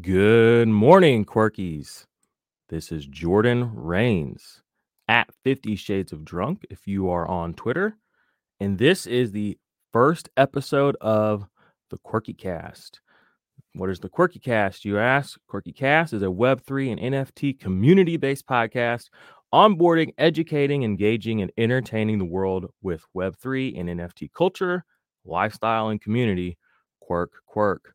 Good morning, Quirkies. This is Jordan Rains at 50 Shades of Drunk if you are on Twitter. And this is the first episode of the Quirkie Cast. What is the Quirkie Cast, you ask? Quirkie Cast is a Web3 and NFT community based podcast onboarding, educating, engaging, and entertaining the world with Web3 and NFT culture, lifestyle, and community. Quirk, quirk.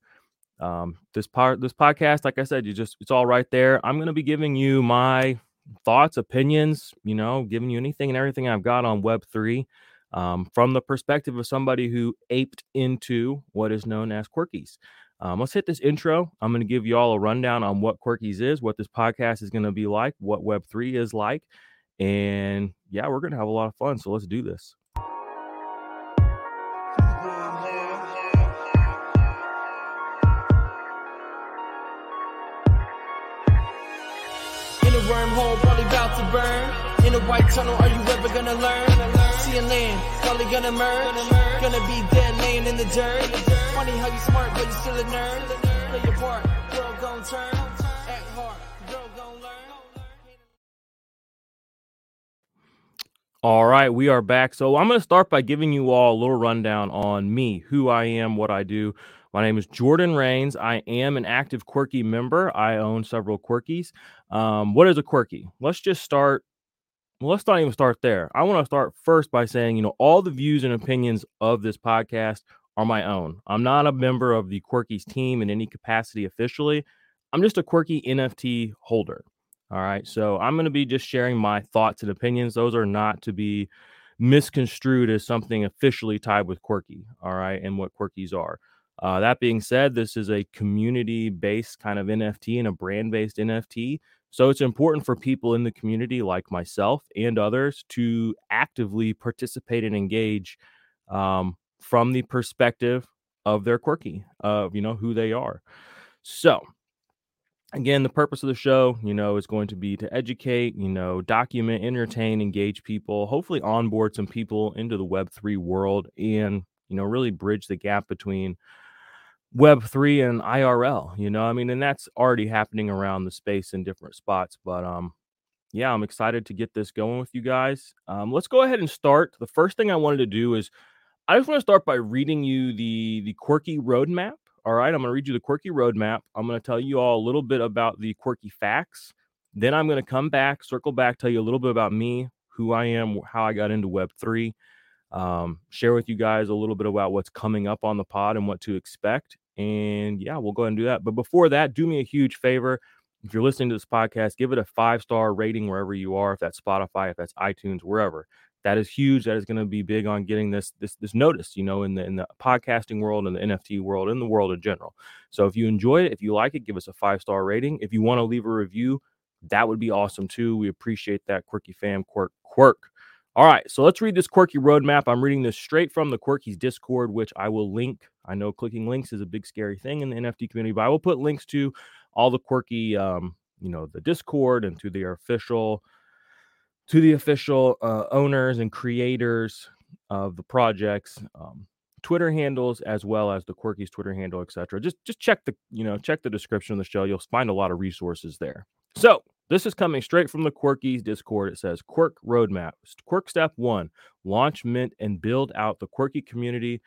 Um, this part, this podcast, like I said, you just it's all right there. I'm gonna be giving you my thoughts, opinions, you know, giving you anything and everything I've got on Web3 um, from the perspective of somebody who aped into what is known as Quirkies. Um, let's hit this intro. I'm going to give you all a rundown on what Quirkies is, what this podcast is going to be like, what Web3 is like. And yeah, we're going to have a lot of fun. So let's do this. Burn. In a white tunnel, are you ever gonna learn? See a probably gonna merge. Gonna be dead laying in the dirt. Funny how you smart, but you still a nerd. Play your part, turn. Girl gon' learn. All right, we are back. So I'm going to start by giving you all a little rundown on me, who I am, what I do. My name is Jordan Rains. I am an active Quirky member. I own several Quirkies. Um, what is a Quirky? Let's just start. Well, let's not even start there. I want to start first by saying, you know, all the views and opinions of this podcast are my own. I'm not a member of the Quirkies team in any capacity officially. I'm just a Quirky NFT holder. All right. So I'm going to be just sharing my thoughts and opinions. Those are not to be misconstrued as something officially tied with Quirky. All right. And what Quirkies are. Uh, that being said, this is a community based kind of NFT and a brand based NFT. So it's important for people in the community like myself and others to actively participate and engage um, from the perspective of their quirky, of you know who they are. So again, the purpose of the show, you know, is going to be to educate, you know, document, entertain, engage people, hopefully onboard some people into the Web3 world and, you know, really bridge the gap between Web3 and IRL, you know, I mean, and that's already happening around the space in different spots. But um, yeah, I'm excited to get this going with you guys. Um, let's go ahead and start. The first thing I wanted to do is I just want to start by reading you the the quirky roadmap. All right, I'm going to read you the quirky roadmap. I'm going to tell you all a little bit about the quirky facts. Then I'm going to come back, circle back, tell you a little bit about me, who I am, how I got into Web3, um, share with you guys a little bit about what's coming up on the pod and what to expect. And yeah, we'll go ahead and do that. But before that, do me a huge favor. If you're listening to this podcast, give it a five star rating wherever you are, if that's Spotify, if that's iTunes, wherever. That is huge. That is going to be big on getting this this this notice, you know, in the in the podcasting world in the NFT world, in the world in general. So if you enjoy it, if you like it, give us a five star rating. If you want to leave a review, that would be awesome too. We appreciate that, quirky fam, quirk, quirk. All right, so let's read this quirky roadmap. I'm reading this straight from the Quirky's Discord, which I will link. I know clicking links is a big scary thing in the NFT community, but I will put links to all the quirky, um, you know, the Discord and to their official, to the official uh, owners and creators of the projects, um, Twitter handles, as well as the Quirky's Twitter handle, etc. Just just check the you know check the description of the show. You'll find a lot of resources there. So this is coming straight from the Quirkies Discord. It says Quirk Roadmap. Quirk Step One launch, mint, and build out the Quirky community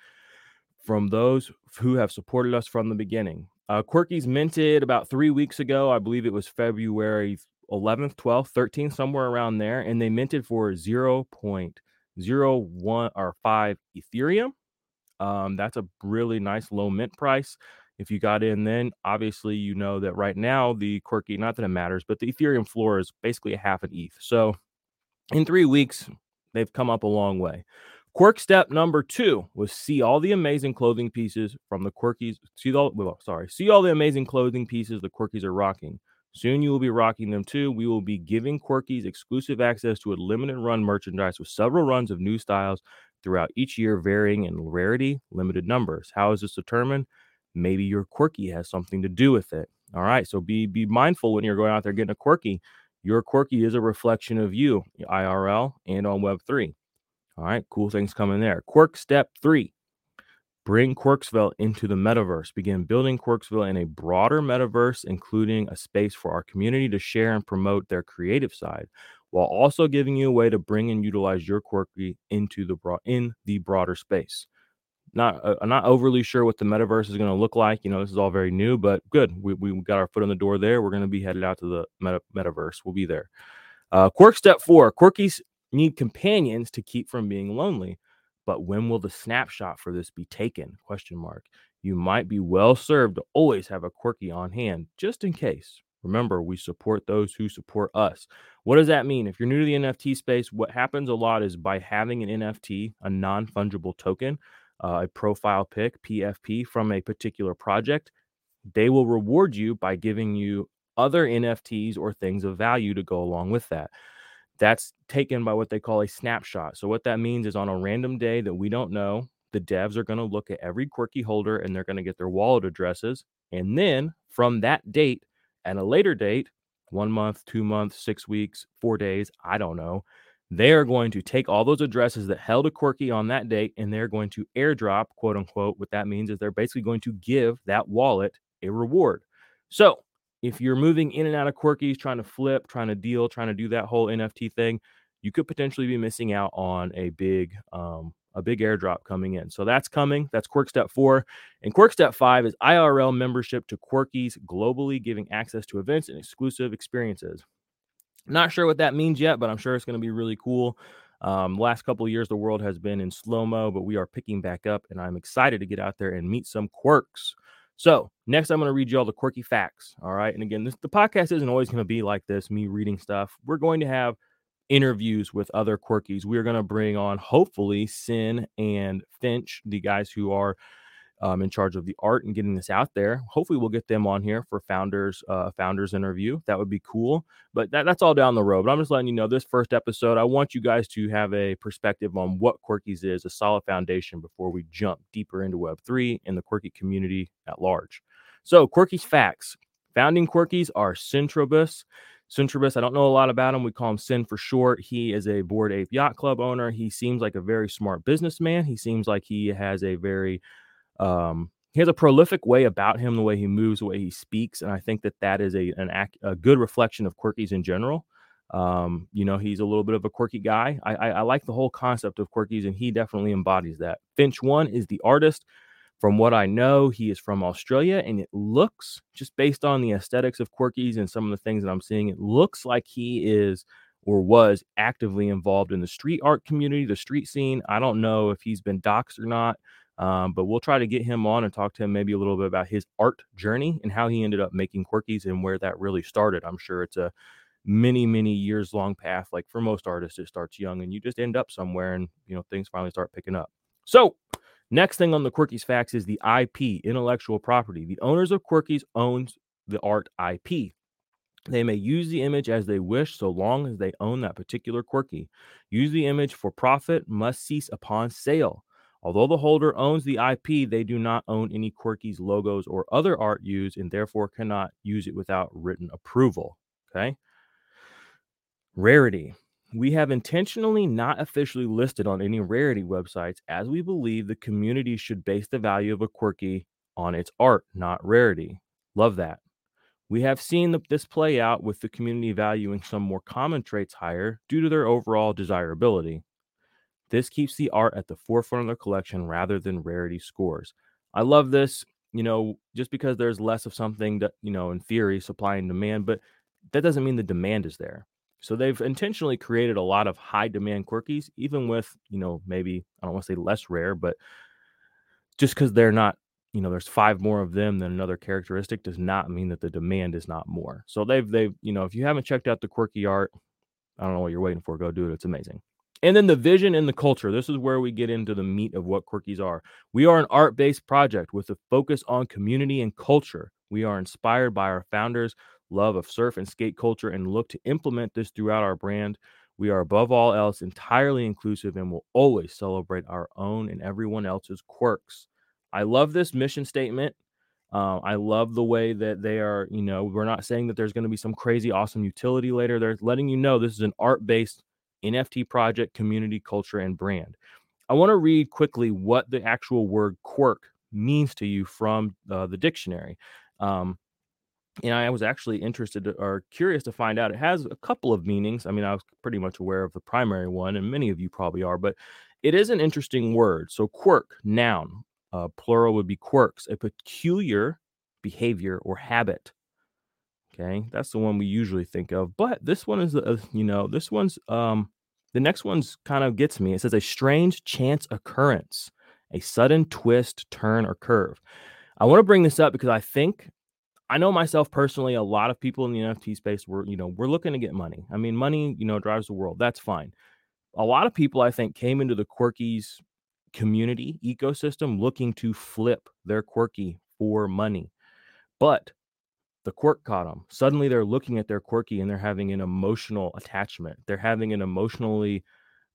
from those who have supported us from the beginning. Uh, minted about three weeks ago. I believe it was February 11th, 12th, 13th, somewhere around there. And they minted for 0.01 or 5 Ethereum. Um, that's a really nice low mint price. If you got in then, obviously you know that right now the quirky, not that it matters, but the Ethereum floor is basically a half an ETH. So in three weeks, they've come up a long way. Quirk step number two was see all the amazing clothing pieces from the quirkies. See all well, sorry, see all the amazing clothing pieces the quirkies are rocking. Soon you will be rocking them too. We will be giving quirkies exclusive access to a limited run merchandise with several runs of new styles throughout each year, varying in rarity, limited numbers. How is this determined? Maybe your quirky has something to do with it. All right. So be be mindful when you're going out there getting a quirky. Your quirky is a reflection of you, IRL and on Web3. All right, cool things coming there. Quirk step three. Bring Quirksville into the metaverse. Begin building Quirksville in a broader metaverse, including a space for our community to share and promote their creative side, while also giving you a way to bring and utilize your quirky into the broad in the broader space. Not, uh, not overly sure what the metaverse is going to look like. You know, this is all very new, but good. We, we got our foot in the door there. We're going to be headed out to the meta, metaverse. We'll be there. Uh, quirk step four: Quirkies need companions to keep from being lonely. But when will the snapshot for this be taken? Question mark. You might be well served to always have a quirky on hand, just in case. Remember, we support those who support us. What does that mean? If you're new to the NFT space, what happens a lot is by having an NFT, a non fungible token, Uh, a profile pic, PFP from a particular project, they will reward you by giving you other NFTs or things of value to go along with that. That's taken by what they call a snapshot. So, what that means is on a random day that we don't know, the devs are going to look at every quirky holder and they're going to get their wallet addresses. And then from that date, at a later date, one month, two months, six weeks, four days, I don't know, they are going to take all those addresses that held a quirky on that date and they're going to airdrop, quote unquote. What that means is they're basically going to give that wallet a reward. So if you're moving in and out of quirkies, trying to flip, trying to deal, trying to do that whole NFT thing, you could potentially be missing out on a big um, a big airdrop coming in. So that's coming. That's Quirk Step 4. And Quirk Step 5 is IRL membership to Quirkies globally, giving access to events and exclusive experiences. Not sure what that means yet, but I'm sure it's going to be really cool. Um, last couple years, the world has been in slow mo, but we are picking back up, and I'm excited to get out there and meet some quirks. So, next, I'm going to read you all the quirky facts. All right. And again, this, the podcast isn't always going to be like this, me reading stuff. We're going to have interviews with other quirkies. We're going to bring on, hopefully, Sin and Finch, the guys who are um, in charge of the art and getting this out there. Hopefully, we'll get them on here for founders uh, founders interview. That would be cool. But that, that's all down the road. But I'm just letting you know this first episode. I want you guys to have a perspective on what Quirkies is, a solid foundation before we jump deeper into Web three and the Quirky community at large. So, Quirkies facts. Founding Quirkies are Centrobus. Centrobus, I don't know a lot about him. We call him Sin for short. He is a Bored Ape Yacht Club owner. He seems like a very smart businessman. He seems like he has a very um, he has a prolific way about him, the way he moves, the way he speaks, and I think that that is a an act, a good reflection of Quirkies in general. Um, you know, he's a little bit of a quirky guy. I, I, I like the whole concept of Quirkies, and he definitely embodies that. Finch One is the artist. From what I know, he is from Australia, and it looks just based on the aesthetics of Quirkies and some of the things that I'm seeing, it looks like he is or was actively involved in the street art community, the street scene. I don't know if he's been doxxed or not. Um, but we'll try to get him on and talk to him maybe a little bit about his art journey and how he ended up making quirkies and where that really started. I'm sure it's a many, many years long path. Like for most artists, it starts young and you just end up somewhere and you know things finally start picking up. So next thing on the Quirkies facts is the IP, intellectual property. The owners of Quirkies owns the art IP. They may use the image as they wish so long as they own that particular quirky. Use the image for profit must cease upon sale. Although the holder owns the IP, they do not own any Quirky's logos or other art used and therefore cannot use it without written approval. Okay. Rarity. We have intentionally not officially listed on any rarity websites as we believe the community should base the value of a Quirky on its art, not rarity. Love that. We have seen this play out with the community valuing some more common traits higher due to their overall desirability. This keeps the art at the forefront of the collection rather than rarity scores. I love this, you know, just because there's less of something that, you know, in theory, supply and demand, but that doesn't mean the demand is there. So they've intentionally created a lot of high demand quirkies, even with, you know, maybe, I don't want to say less rare, but just because they're not, you know, there's five more of them than another characteristic does not mean that the demand is not more. So they've, they've, you know, if you haven't checked out the quirky art, I don't know what you're waiting for. Go do it. It's amazing. And then the vision and the culture. This is where we get into the meat of what Quirkies are. We are an art based project with a focus on community and culture. We are inspired by our founders' love of surf and skate culture and look to implement this throughout our brand. We are above all else entirely inclusive and will always celebrate our own and everyone else's quirks. I love this mission statement. Uh, I love the way that they are, you know, we're not saying that there's going to be some crazy awesome utility later. They're letting you know this is an art based NFT project, community, culture, and brand. I want to read quickly what the actual word quirk means to you from uh, the dictionary. Um, and I was actually interested to, or curious to find out. It has a couple of meanings. I mean, I was pretty much aware of the primary one, and many of you probably are, but it is an interesting word. So, quirk, noun, uh, plural would be quirks, a peculiar behavior or habit. Okay, that's the one we usually think of. But this one is, uh, you know, this one's, um, the next one's kind of gets me. It says a strange chance occurrence, a sudden twist, turn, or curve. I want to bring this up because I think I know myself personally, a lot of people in the NFT space were, you know, we're looking to get money. I mean, money, you know, drives the world. That's fine. A lot of people, I think, came into the quirkies community ecosystem looking to flip their quirky for money. But the quirk caught them. Suddenly they're looking at their quirky and they're having an emotional attachment. They're having an emotionally,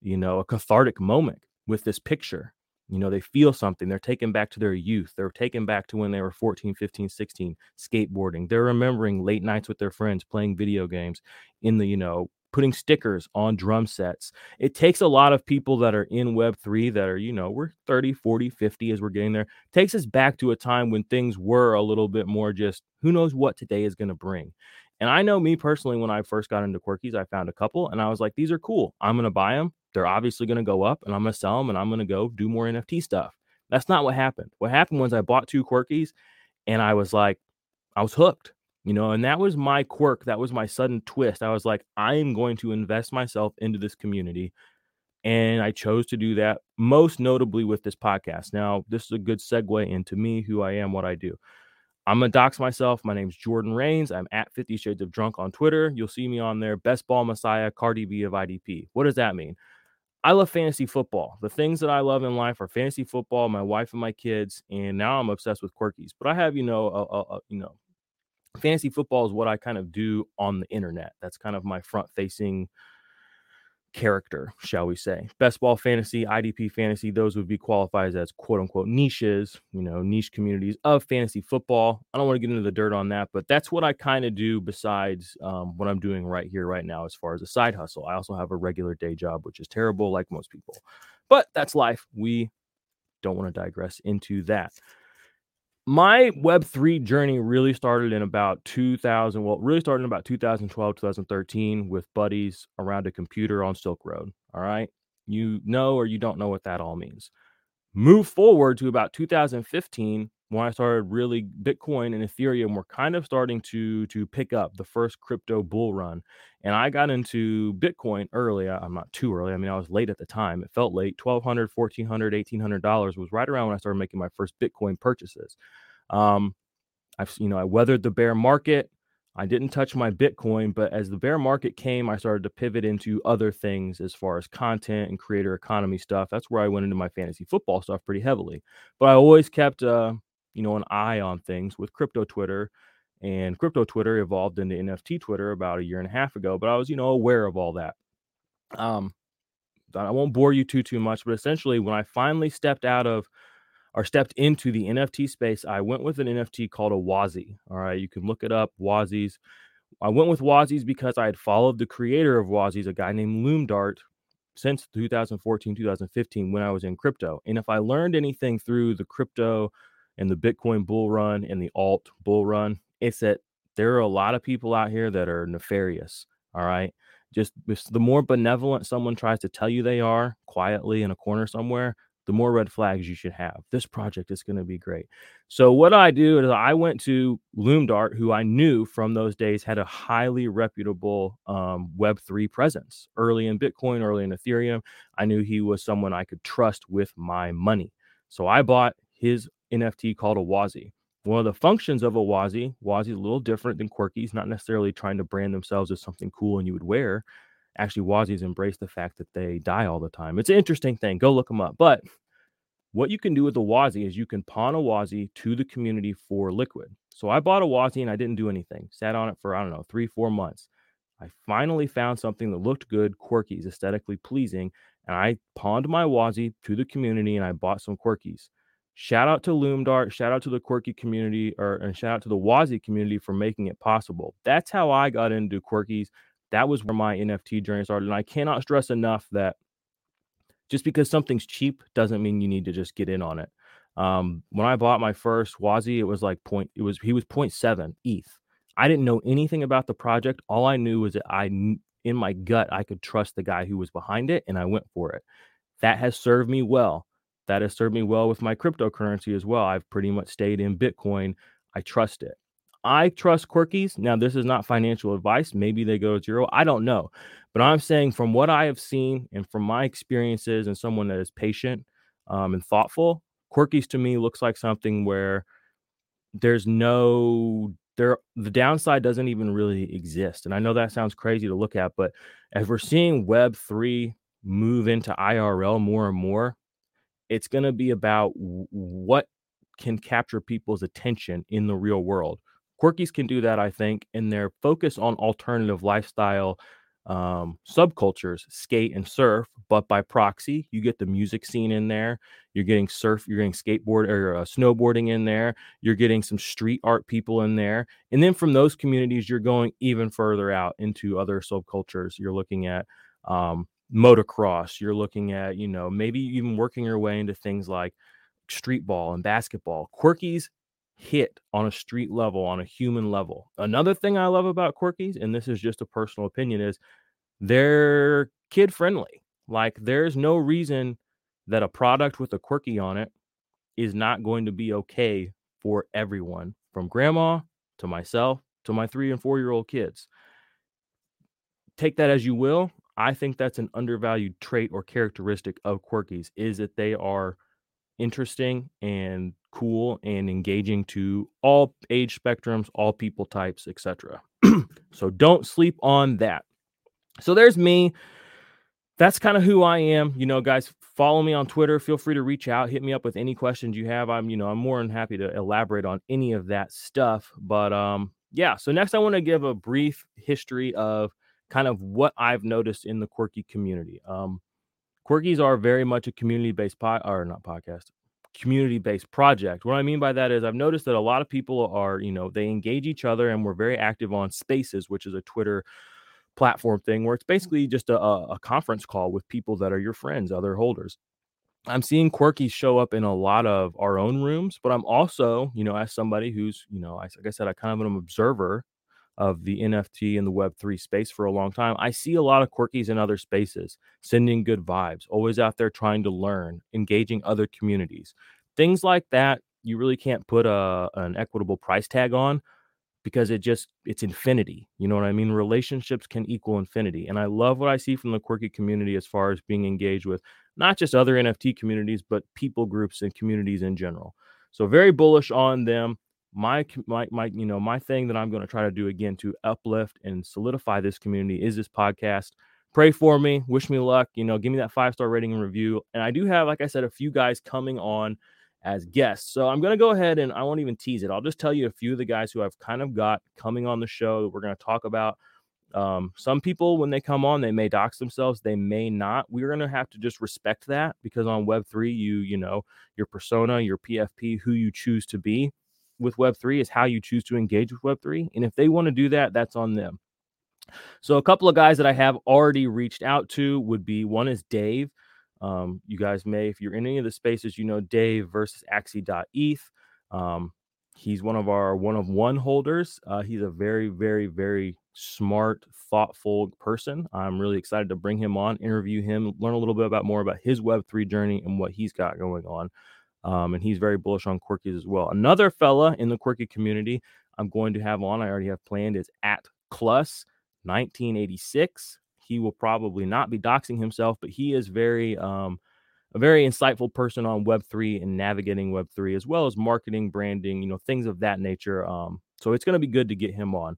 you know, a cathartic moment with this picture. You know, they feel something. They're taken back to their youth. They're taken back to when they were 14, 15, 16, skateboarding. They're remembering late nights with their friends playing video games in the, you know, putting stickers on drum sets. It takes a lot of people that are in Web3 that are, you know, we're 30, 40, 50 as we're getting there. takes us back to a time when things were a little bit more just who knows what today is going to bring. And I know me personally, when I first got into Quirkies, I found a couple and I was like, these are cool. I'm going to buy them. They're obviously going to go up and I'm going to sell them and I'm going to go do more NFT stuff. That's not what happened. What happened was I bought two Quirkies and I was like, I was hooked, you know, and that was my quirk. That was my sudden twist. I was like, I am going to invest myself into this community. And I chose to do that most notably with this podcast. Now, this is a good segue into me, who I am, what I do. I'm gonna dox myself. My name's Jordan Rains. I'm at 50 Shades of Drunk on Twitter. You'll see me on there. Best Ball Messiah, Cardi B of IDP. What does that mean? I love fantasy football. The things that I love in life are fantasy football, my wife and my kids, and now I'm obsessed with quirkies. But I have, you know, a, a, a, you know, fantasy football is what I kind of do on the internet. That's kind of my front facing character, shall we say. Best ball fantasy, IDP fantasy, those would be qualified as quote unquote niches, you know, niche communities of fantasy football. I don't want to get into the dirt on that, but that's what I kind of do besides um, what I'm doing right here, right now, as far as a side hustle. I also have a regular day job, which is terrible, like most people, but that's life. We don't want to digress into that my web3 journey really started in about 2000 well really started in about 2012 2013 with buddies around a computer on silk road all right? You know or you don't know what that all means. Move forward to about 2015 when i started really bitcoin and ethereum were kind of starting to to pick up the first crypto bull run and i got into bitcoin early i'm not too early i mean i was late at the time it felt late 1200 1400 1800 dollars was right around when i started making my first bitcoin purchases um i've you know i weathered the bear market I didn't touch my Bitcoin, but as the bear market came, I started to pivot into other things as far as content and creator economy stuff. That's where I went into my fantasy football stuff pretty heavily. But I always kept, uh, you know, an eye on things with crypto Twitter, and crypto Twitter evolved into NFT Twitter about a year and a half ago. But I was, you know, aware of all that. Um, I won't bore you too too much, but essentially, when I finally stepped out of or stepped into the NFT space, I went with an NFT called a Wassie. All right, you can look it up, Wassies. I went with Wassies because I had followed the creator of Wassies, a guy named Loomdart, since 2014, 2015 when I was in crypto. And if I learned anything through the crypto and the Bitcoin bull run and the alt bull run, it's that there are a lot of people out here that are nefarious. All right. Just the more benevolent someone tries to tell you they are quietly in a corner somewhere, the more red flags you should have. This project is going to be great. So what I do is I went to Loomdart, who I knew from those days had a highly reputable um, Web3 presence early in Bitcoin, early in Ethereum. I knew he was someone I could trust with my money. So I bought his NFT called a Wassie. One of the functions of a Wassie, Wassie is a little different than Quirkies, not necessarily trying to brand themselves as something cool and you would wear actually Wassies embrace the fact that they die all the time. It's an interesting thing. Go look them up. But what you can do with the Wassie is you can pawn a Wassie to the community for liquid. So I bought a Wassie and I didn't do anything. Sat on it for I don't know three four months. I finally found something that looked good, quirky, aesthetically pleasing, and I pawned my Wassie to the community and I bought some quirkies. Shout out to Loomdart, shout out to the quirky community, or and shout out to the Wassie community for making it possible. That's how I got into quirkies that was where my NFT journey started. And I cannot stress enough that just because something's cheap doesn't mean you need to just get in on it. Um, when I bought my first Wassie, it was like point, it was, he was 0.7 ETH. I didn't know anything about the project. All I knew was that I, in my gut, I could trust the guy who was behind it and I went for it. That has served me well. That has served me well with my cryptocurrency as well. I've pretty much stayed in Bitcoin. I trust it. I trust Quirkies. Now, this is not financial advice. Maybe they go to zero. I don't know. But I'm saying from what I have seen and from my experiences and someone that is patient um, and thoughtful, Quirkies to me looks like something where there's no there the downside doesn't even really exist. And I know that sounds crazy to look at, but as we're seeing web 3 move into IRL more and more, it's going to be about what can capture people's attention in the real world. Quirkies can do that, I think, in their focus on alternative lifestyle um, subcultures, skate and surf, but by proxy, you get the music scene in there. You're getting surf, you're getting skateboard or uh, snowboarding in there. You're getting some street art people in there. And then from those communities, you're going even further out into other subcultures. You're looking at um, motocross. You're looking at, you know, maybe even working your way into things like street ball and basketball. Quirkies hit on a street level, on a human level. Another thing I love about Quirkies, and this is just a personal opinion, is they're kid friendly. Like there's no reason that a product with a quirky on it is not going to be okay for everyone, from grandma to myself to my three and four year old kids. Take that as you will. I think that's an undervalued trait or characteristic of quirkies is that they are interesting and cool and engaging to all age spectrums, all people types, etc. so don't sleep on that. So there's me. That's kind of who I am. You know, guys, follow me on Twitter. Feel free to reach out, hit me up with any questions you have. I'm, you know, I'm more than happy to elaborate on any of that stuff. But um, yeah. So next, I want to give a brief history of kind of what I've noticed in the quirky community. Um, Quirkies are very much a community based pod or not podcast, community based project. What I mean by that is I've noticed that a lot of people are, you know, they engage each other and we're very active on Spaces, which is a Twitter platform thing where it's basically just a, a conference call with people that are your friends, other holders. I'm seeing Quirkies show up in a lot of our own rooms, but I'm also, you know, as somebody who's, you know, I, like I said, I kind of am an observer of the NFT and the Web3 space for a long time. I see a lot of quirkies in other spaces, sending good vibes, always out there trying to learn, engaging other communities. Things like that, you really can't put a, an equitable price tag on because it just it's infinity. You know what I mean? Relationships can equal infinity. And I love what I see from the quirky community as far as being engaged with not just other NFT communities, but people groups and communities in general. So very bullish on them my my my you know my thing that I'm going to try to do again to uplift and solidify this community is this podcast. Pray for me, wish me luck, you know, give me that five star rating and review. And I do have, like I said, a few guys coming on as guests. So I'm going to go ahead and I won't even tease it. I'll just tell you a few of the guys who I've kind of got coming on the show that we're going to talk about. Um, some people, when they come on, they may dox themselves, they may not. We're going to have to just respect that because on Web3, you, you know, your persona, your PFP, who you choose to be with Web3 is how you choose to engage with Web3. And if they want to do that, that's on them. So, a couple of guys that I have already reached out to would be one is Dave. Um, you guys may, if you're in any of the spaces, you know Dave versus Axie.eth. Um, he's one of our one of one holders. Uh, he's a very, very, very smart, thoughtful person. I'm really excited to bring him on, interview him, learn a little bit about more about his Web3 journey and what he's got going on. Um, and he's very bullish on quirkies as well. Another fella in the quirky community I'm going to have on, I already have planned, is at Clus 1986. He will probably not be doxing himself, but he is very um, a very insightful person on Web3 and navigating Web3 as well as marketing, branding, you know, things of that nature. Um, so it's going to be good to get him on.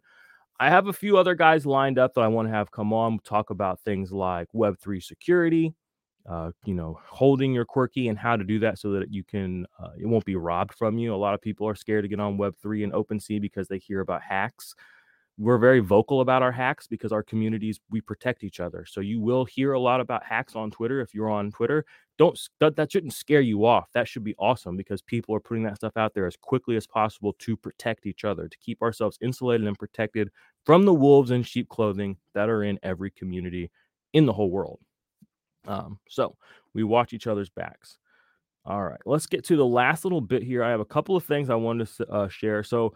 I have a few other guys lined up that I want to have come on talk about things like Web3 security, uh, you know, holding your quirky and how to do that so that you can, uh, it won't be robbed from you. A lot of people are scared to get on Web3 and OpenSea because they hear about hacks. We're very vocal about our hacks because our communities, we protect each other. So you will hear a lot about hacks on Twitter. If you're on Twitter, don't, that, that shouldn't scare you off. That should be awesome because people are putting that stuff out there as quickly as possible to protect each other, to keep ourselves insulated and protected from the wolves in sheep clothing that are in every community in the whole world. Um, so we watch each other's backs. All right, let's get to the last little bit here. I have a couple of things I wanted to uh, share. So,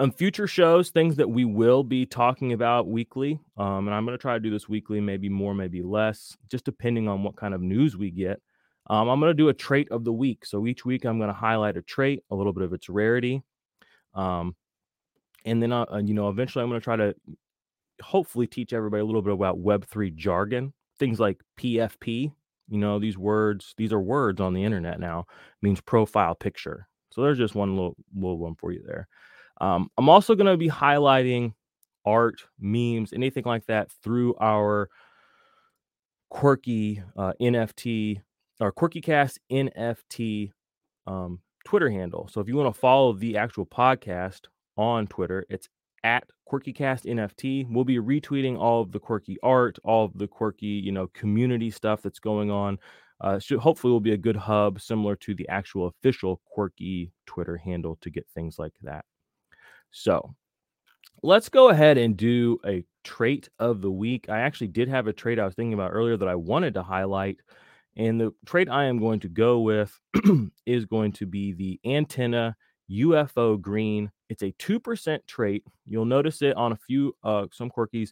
on future shows, things that we will be talking about weekly, um, and I'm going to try to do this weekly, maybe more, maybe less, just depending on what kind of news we get. Um, I'm going to do a trait of the week. So each week, I'm going to highlight a trait, a little bit of its rarity, um, and then, uh, you know, eventually, I'm going to try to hopefully teach everybody a little bit about Web3 jargon, things like PFP, you know, these words, these are words on the internet now, means profile picture. So there's just one little little one for you there. Um, I'm also going to be highlighting art, memes, anything like that through our quirky uh, NFT or QuirkieCast NFT um, Twitter handle. So if you want to follow the actual podcast on Twitter, it's at QuirkieCast NFT. We'll be retweeting all of the quirky art, all of the quirky, you know, community stuff that's going on. Uh, should hopefully will be a good hub similar to the actual official quirky Twitter handle to get things like that. So let's go ahead and do a trait of the week. I actually did have a trait I was thinking about earlier that I wanted to highlight. And the trait I am going to go with is going to be the antenna UFO green. It's a 2% trait. You'll notice it on a few uh some quirkies.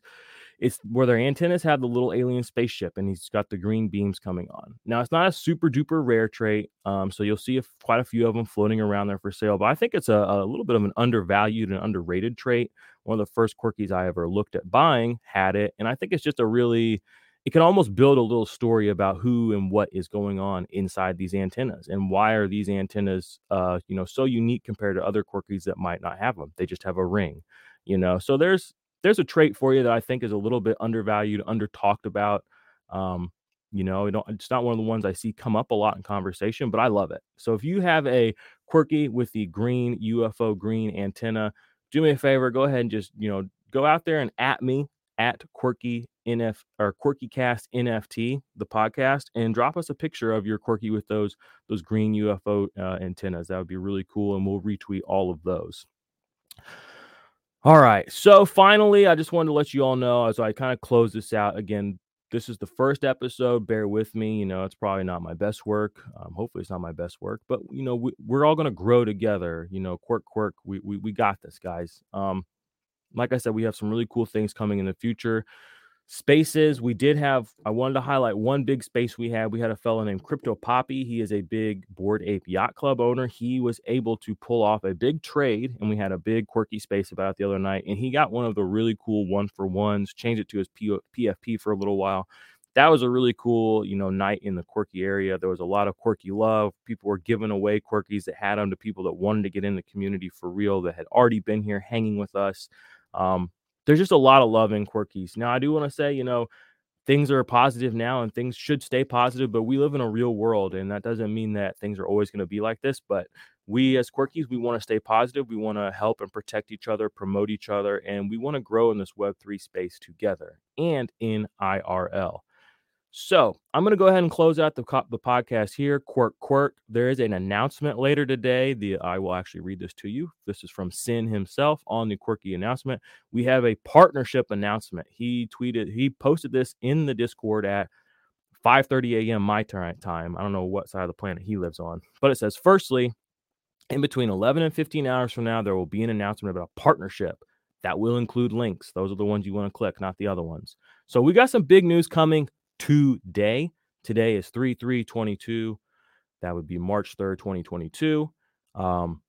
It's where their antennas have the little alien spaceship and he's got the green beams coming on. Now it's not a super duper rare trait. Um, so you'll see a, quite a few of them floating around there for sale, but I think it's a, a little bit of an undervalued and underrated trait. One of the first quirkies I ever looked at buying had it, and I think it's just a really it can almost build a little story about who and what is going on inside these antennas and why are these antennas uh you know so unique compared to other quirkies that might not have them they just have a ring you know? So there's there's a trait for you that i think is a little bit undervalued under talked about um you know it's not one of the ones i see come up a lot in conversation but i love it. So if you have a quirky with the green ufo green antenna do me a favor go ahead and just you know go out there and at me at quirky NF or Quirkie Cast NFT, the podcast, and drop us a picture of your Quirky with those those green UFO uh, antennas. That would be really cool, and we'll retweet all of those. All right. So finally, I just wanted to let you all know as I kind of close this out again. This is the first episode. Bear with me. You know, it's probably not my best work. Um, hopefully, it's not my best work, but you know, we, are all going to grow together. You know, quirk, quirk. We, we we got this, guys. Um, like I said, we have some really cool things coming in the future. Spaces, we did have, I wanted to highlight one big space we had. We had a fellow named Crypto Poppy. He is a big Bored Ape Yacht Club owner. He was able to pull off a big trade, and we had a big quirky space about it the other night. And he got one of the really cool one for ones, changed it to his P- PFP for a little while. That was a really cool, you know, night in the quirky area. There was a lot of quirky love. People were giving away quirkies that had them to people that wanted to get in the community for real, that had already been here hanging with us. Um, there's just a lot of love in quirkies. Now, I do want to say, you know, things are positive now and things should stay positive, but we live in a real world. And that doesn't mean that things are always going to be like this. But we, as quirkies, we want to stay positive. We want to help and protect each other, promote each other, and we want to grow in this Web3 space together and in IRL. So I'm going to go ahead and close out the, the podcast here. Quirk, quirk. There is an announcement later today. The I will actually read this to you. This is from Sin himself on the quirky announcement. We have a partnership announcement. He tweeted, he posted this in the Discord at 5:30 a.m. my time. I don't know what side of the planet he lives on, but it says, firstly, in between 11 and 15 hours from now, there will be an announcement about a partnership that will include links. Those are the ones you want to click, not the other ones. So we got some big news coming today. Today is 3 3 22. That would be March 3rd, 2022. Um,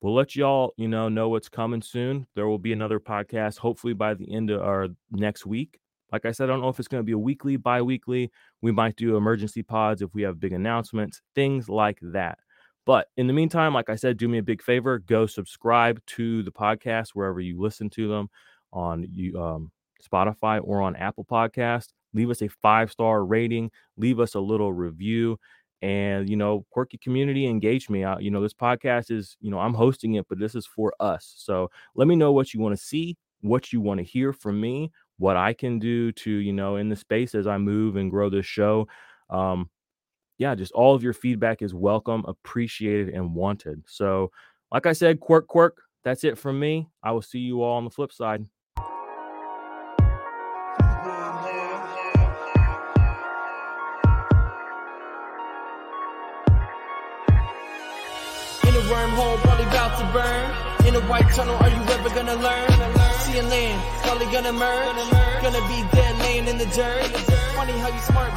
we'll let y'all, you know, know what's coming soon. There will be another podcast, hopefully by the end of our next week. Like I said, I don't know if it's going to be a weekly, bi weekly. We might do emergency pods if we have big announcements, things like that. But in the meantime, like I said, do me a big favor go subscribe to the podcast wherever you listen to them on you, um, Spotify or on Apple Podcast leave us a five star rating, leave us a little review. And, you know, quirky community engage me out. You know, this podcast is, you know, I'm hosting it, but this is for us. So let me know what you want to see, what you want to hear from me, what I can do to, you know, in the space as I move and grow this show. Um, yeah, just all of your feedback is welcome, appreciated, and wanted. So, like I said, quirk, quirk, that's it from me. I will see you all on the flip side. Burn. In a white tunnel, are you ever gonna learn? See a land, probably gonna merge. Gonna be dead laying in the dirt. Funny how you smart,